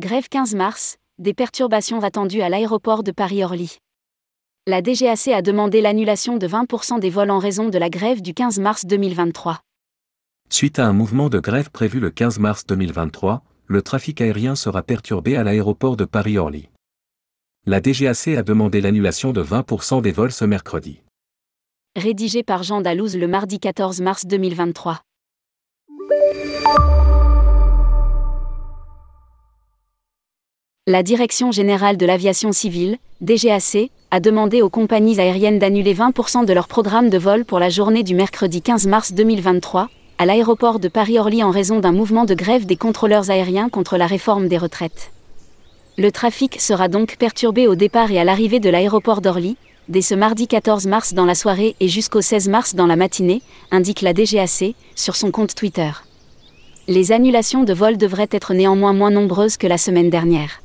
Grève 15 mars, des perturbations attendues à l'aéroport de Paris-Orly. La DGAC a demandé l'annulation de 20% des vols en raison de la grève du 15 mars 2023. Suite à un mouvement de grève prévu le 15 mars 2023, le trafic aérien sera perturbé à l'aéroport de Paris-Orly. La DGAC a demandé l'annulation de 20% des vols ce mercredi. Rédigé par Jean Dalouse le mardi 14 mars 2023. La Direction générale de l'aviation civile, DGAC, a demandé aux compagnies aériennes d'annuler 20% de leur programme de vol pour la journée du mercredi 15 mars 2023, à l'aéroport de Paris-Orly en raison d'un mouvement de grève des contrôleurs aériens contre la réforme des retraites. Le trafic sera donc perturbé au départ et à l'arrivée de l'aéroport d'Orly, dès ce mardi 14 mars dans la soirée et jusqu'au 16 mars dans la matinée, indique la DGAC, sur son compte Twitter. Les annulations de vol devraient être néanmoins moins nombreuses que la semaine dernière.